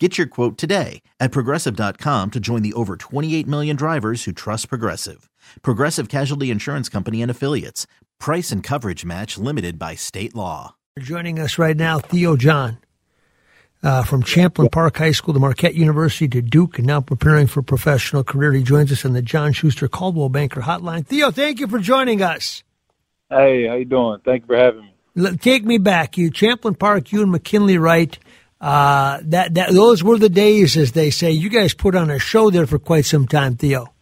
Get your quote today at progressive.com to join the over 28 million drivers who trust Progressive. Progressive Casualty Insurance Company and Affiliates. Price and coverage match limited by state law. Joining us right now, Theo John. Uh, from Champlin Park High School to Marquette University to Duke, and now preparing for a professional career. He joins us on the John Schuster Coldwell Banker Hotline. Theo, thank you for joining us. Hey, how you doing? Thank you for having me. Take me back. You Champlin Park, you and McKinley Wright. Uh, that that those were the days, as they say. You guys put on a show there for quite some time, Theo.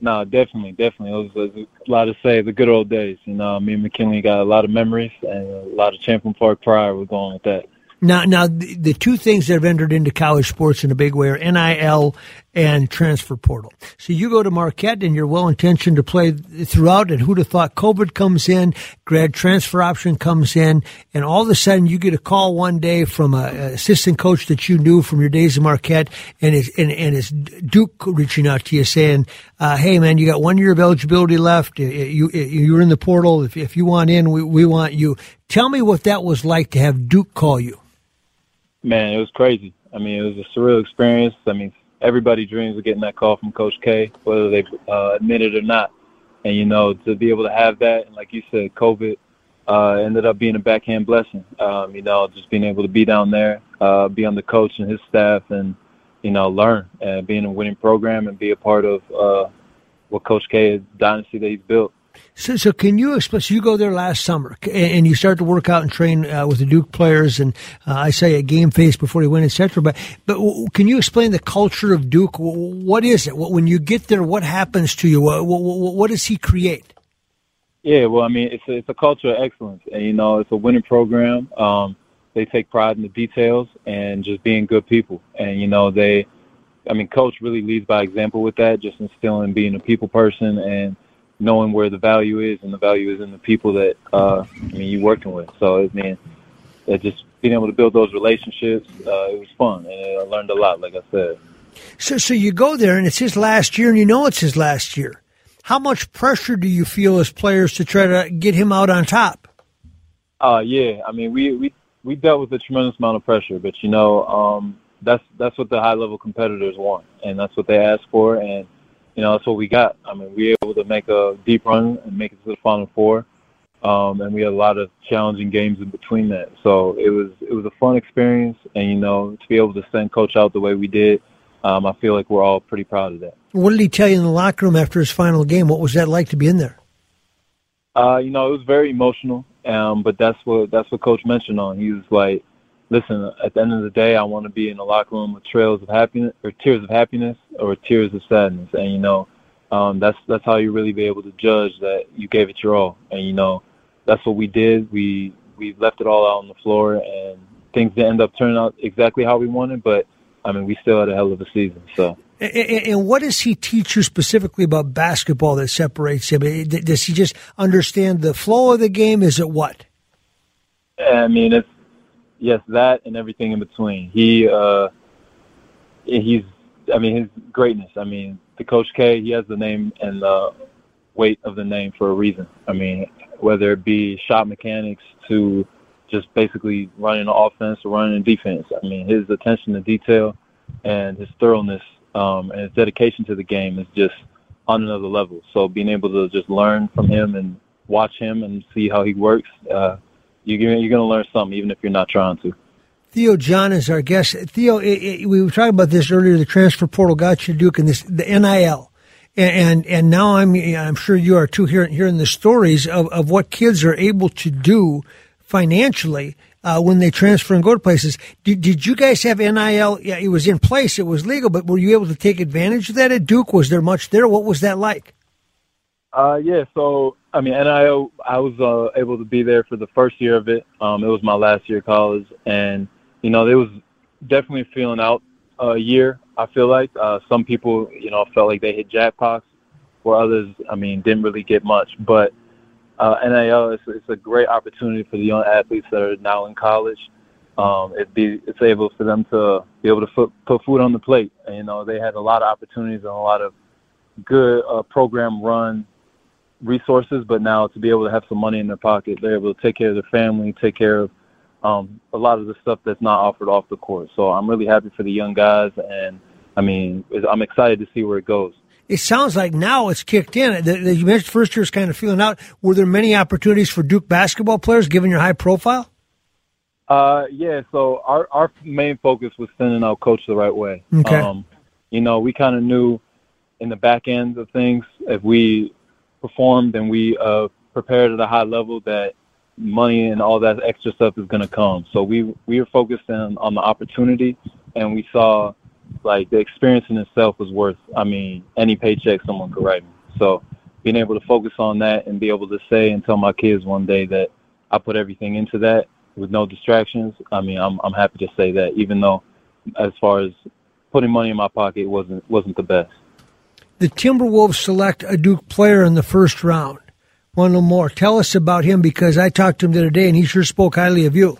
No, definitely, definitely. It was, it was a lot to say. The good old days. You know, me and McKinley got a lot of memories and a lot of Champlin Park pride. We're going with that. Now, now the, the two things that have entered into college sports in a big way are NIL and transfer portal. So you go to Marquette and you're well intentioned to play throughout. And who'd have thought COVID comes in, grad transfer option comes in, and all of a sudden you get a call one day from a, assistant coach that you knew from your days at Marquette, and it's and, and Duke reaching out to you saying, uh, "Hey man, you got one year of eligibility left. You you're in the portal. If if you want in, we we want you." Tell me what that was like to have Duke call you. Man, it was crazy. I mean, it was a surreal experience. I mean, everybody dreams of getting that call from Coach K, whether they uh, admit it or not. And you know, to be able to have that, and like you said, COVID uh, ended up being a backhand blessing. Um, you know, just being able to be down there, uh, be on the coach and his staff, and you know, learn and be in a winning program and be a part of uh, what Coach K dynasty that he's built. So, so can you explain? So you go there last summer and you start to work out and train uh, with the Duke players, and uh, I say a game face before you win, etc. But, but can you explain the culture of Duke? What is it? When you get there, what happens to you? What, what, what does he create? Yeah, well, I mean, it's a, it's a culture of excellence, and you know, it's a winning program. Um, they take pride in the details and just being good people, and you know, they, I mean, coach really leads by example with that, just instilling being a people person and knowing where the value is, and the value is in the people that uh, I mean you're working with. So I mean, just being able to build those relationships, uh, it was fun, and I learned a lot. Like I said. So, so you go there, and it's his last year, and you know it's his last year. How much pressure do you feel as players to try to get him out on top? Uh, yeah. I mean, we we we dealt with a tremendous amount of pressure, but you know, um, that's that's what the high level competitors want, and that's what they ask for, and you know, that's what we got. I mean, we were able to make a deep run and make it to the Final Four, um, and we had a lot of challenging games in between that. So it was it was a fun experience, and you know, to be able to send Coach out the way we did, um, I feel like we're all pretty proud of that. What did he tell you in the locker room after his final game? What was that like to be in there? Uh, you know, it was very emotional, um, but that's what that's what Coach mentioned on. He was like, listen, at the end of the day, I want to be in the locker room with trails of happiness or tears of happiness or tears of sadness. And, you know, um, that's, that's how you really be able to judge that you gave it your all. And, you know, that's what we did. We, we left it all out on the floor and things didn't end up turning out exactly how we wanted, but I mean, we still had a hell of a season. So. And, and what does he teach you specifically about basketball that separates him? Does he just understand the flow of the game? Is it what? I mean, it's yes, that and everything in between. He uh, he's I mean his greatness. I mean the Coach K. He has the name and the weight of the name for a reason. I mean whether it be shot mechanics to just basically running the offense or running the defense. I mean his attention to detail and his thoroughness um, and his dedication to the game is just on another level. So being able to just learn from him and watch him and see how he works. Uh, you're going to learn something even if you're not trying to. Theo John is our guest. Theo, it, it, we were talking about this earlier. The transfer portal got you Duke and this the NIL, and, and and now I'm I'm sure you are too hearing hearing the stories of of what kids are able to do financially. Uh, when they transfer and go to places, did, did you guys have NIL? Yeah, it was in place, it was legal, but were you able to take advantage of that at Duke? Was there much there? What was that like? Uh, yeah, so I mean, NIL, I was uh, able to be there for the first year of it. Um, it was my last year of college, and you know, it was definitely feeling out a year. I feel like uh, some people, you know, felt like they hit jackpots, where others, I mean, didn't really get much. But uh, NIL, it's, it's a great opportunity for the young athletes that are now in college. Um, it be it's able for them to be able to put, put food on the plate. And, you know, they had a lot of opportunities and a lot of good uh, program run resources, but now to be able to have some money in their pocket, they're able to take care of their family, take care of um, a lot of the stuff that's not offered off the court. So I'm really happy for the young guys, and I mean, I'm excited to see where it goes. It sounds like now it's kicked in. You mentioned first year is kind of feeling out. Were there many opportunities for Duke basketball players given your high profile? Uh, yeah. So our our main focus was sending out coach the right way. Okay. Um, you know, we kind of knew in the back end of things if we performed and we uh, prepared at a high level that money and all that extra stuff is going to come. So we we were focused on on the opportunity, and we saw like the experience in itself was worth. I mean, any paycheck someone could write me. So being able to focus on that and be able to say and tell my kids one day that I put everything into that with no distractions. I mean, I'm I'm happy to say that, even though as far as putting money in my pocket wasn't wasn't the best. The Timberwolves select a Duke player in the first round. One more. Tell us about him because I talked to him the other day and he sure spoke highly of you.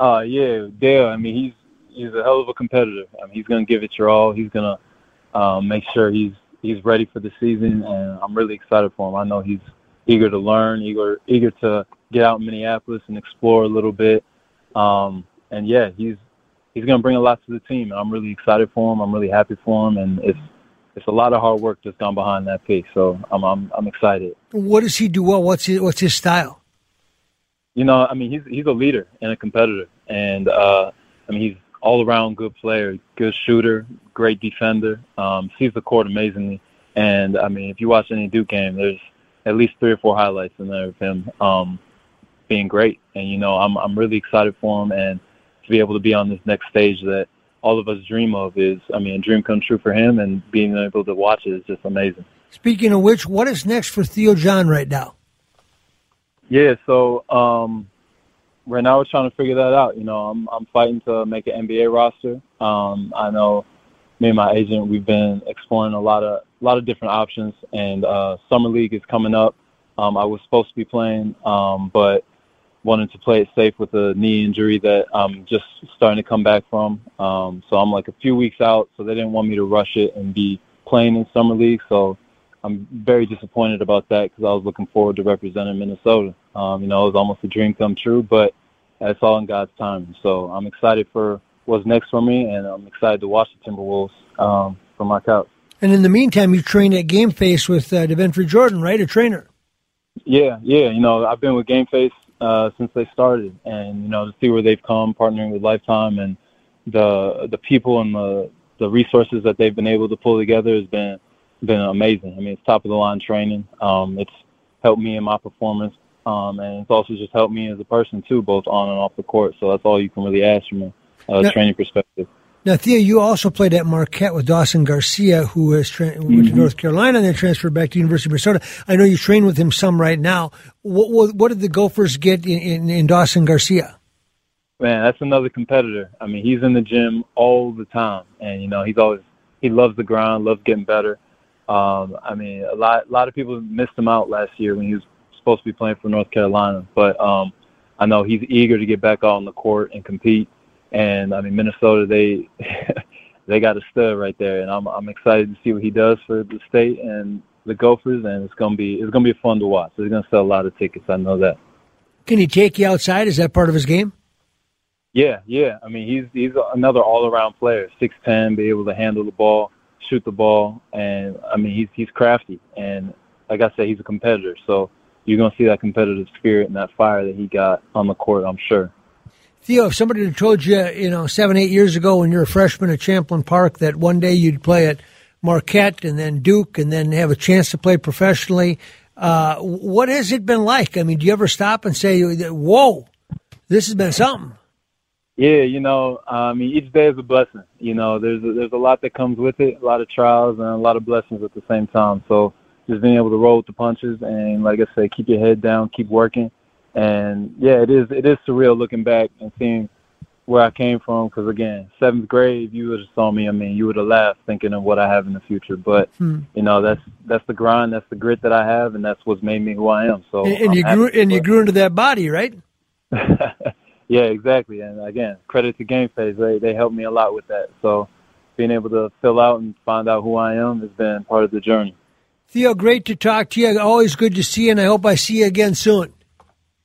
Uh yeah, Dale. I mean, he's he's a hell of a competitor. I mean, he's going to give it your all. He's going to um, make sure he's he's ready for the season, and I'm really excited for him. I know he's eager to learn, eager eager to get out in Minneapolis and explore a little bit. Um, and yeah, he's he's going to bring a lot to the team, and I'm really excited for him. I'm really happy for him, and it's it's a lot of hard work that's gone behind that pick. So I'm I'm I'm excited. What does he do well? What's his, what's his style? You know, I mean, he's he's a leader and a competitor, and uh, I mean, he's all around good player, good shooter, great defender. Um, sees the court amazingly. And I mean, if you watch any Duke game, there's at least three or four highlights in there of him um, being great. And you know, I'm I'm really excited for him and to be able to be on this next stage that all of us dream of is, I mean, a dream come true for him, and being able to watch it is just amazing. Speaking of which, what is next for Theo John right now? Yeah, so um, right now we're trying to figure that out. You know, I'm I'm fighting to make an NBA roster. Um, I know me and my agent we've been exploring a lot of a lot of different options, and uh, summer league is coming up. Um, I was supposed to be playing, um, but wanted to play it safe with a knee injury that I'm just starting to come back from. Um, so I'm like a few weeks out. So they didn't want me to rush it and be playing in summer league. So I'm very disappointed about that because I was looking forward to representing Minnesota. Um, you know, it was almost a dream come true, but it's all in God's time. So I'm excited for what's next for me, and I'm excited to watch the Timberwolves um, from my couch. And in the meantime, you trained at Game Face with uh, Deventry Jordan, right? A trainer. Yeah, yeah. You know, I've been with Game Face uh, since they started, and you know, to see where they've come, partnering with Lifetime, and the the people and the the resources that they've been able to pull together has been been amazing. I mean, it's top of the line training. Um, it's helped me in my performance, um, and it's also just helped me as a person too, both on and off the court. So that's all you can really ask from a uh, now, training perspective. Now, Theo, you also played at Marquette with Dawson Garcia, who has tra- went mm-hmm. to North Carolina and then transferred back to University of Minnesota. I know you train with him some right now. What, what, what did the Gophers get in, in, in Dawson Garcia? Man, that's another competitor. I mean, he's in the gym all the time, and you know, he's always he loves the grind, loves getting better. Um, I mean, a lot a lot of people missed him out last year when he was supposed to be playing for North Carolina, but um, I know he's eager to get back out on the court and compete. And I mean, Minnesota, they they got a stud right there, and I'm I'm excited to see what he does for the state and the Gophers, and it's gonna be it's gonna be fun to watch. He's gonna sell a lot of tickets. I know that. Can he take you outside? Is that part of his game? Yeah, yeah. I mean, he's he's another all-around player. Six ten, be able to handle the ball, shoot the ball, and I mean, he's he's crafty. And like I said, he's a competitor. So you're gonna see that competitive spirit and that fire that he got on the court. I'm sure. Theo, if somebody had told you, you know, seven, eight years ago when you're a freshman at Champlin Park that one day you'd play at Marquette and then Duke and then have a chance to play professionally, uh, what has it been like? I mean, do you ever stop and say, whoa, this has been something? Yeah, you know, I mean, each day is a blessing. You know, there's a, there's a lot that comes with it, a lot of trials and a lot of blessings at the same time. So just being able to roll with the punches and, like I said, keep your head down, keep working – and yeah, it is it is surreal looking back and seeing where I came from. Because again, seventh grade, you would have saw me, I mean, you would have laughed thinking of what I have in the future. But Hmm. you know, that's that's the grind, that's the grit that I have, and that's what's made me who I am. So And, and you grew and you grew into that body, right? yeah, exactly. And again, credit to Game Face. They they helped me a lot with that. So being able to fill out and find out who I am has been part of the journey. Theo, great to talk to you. Always good to see you, and I hope I see you again soon.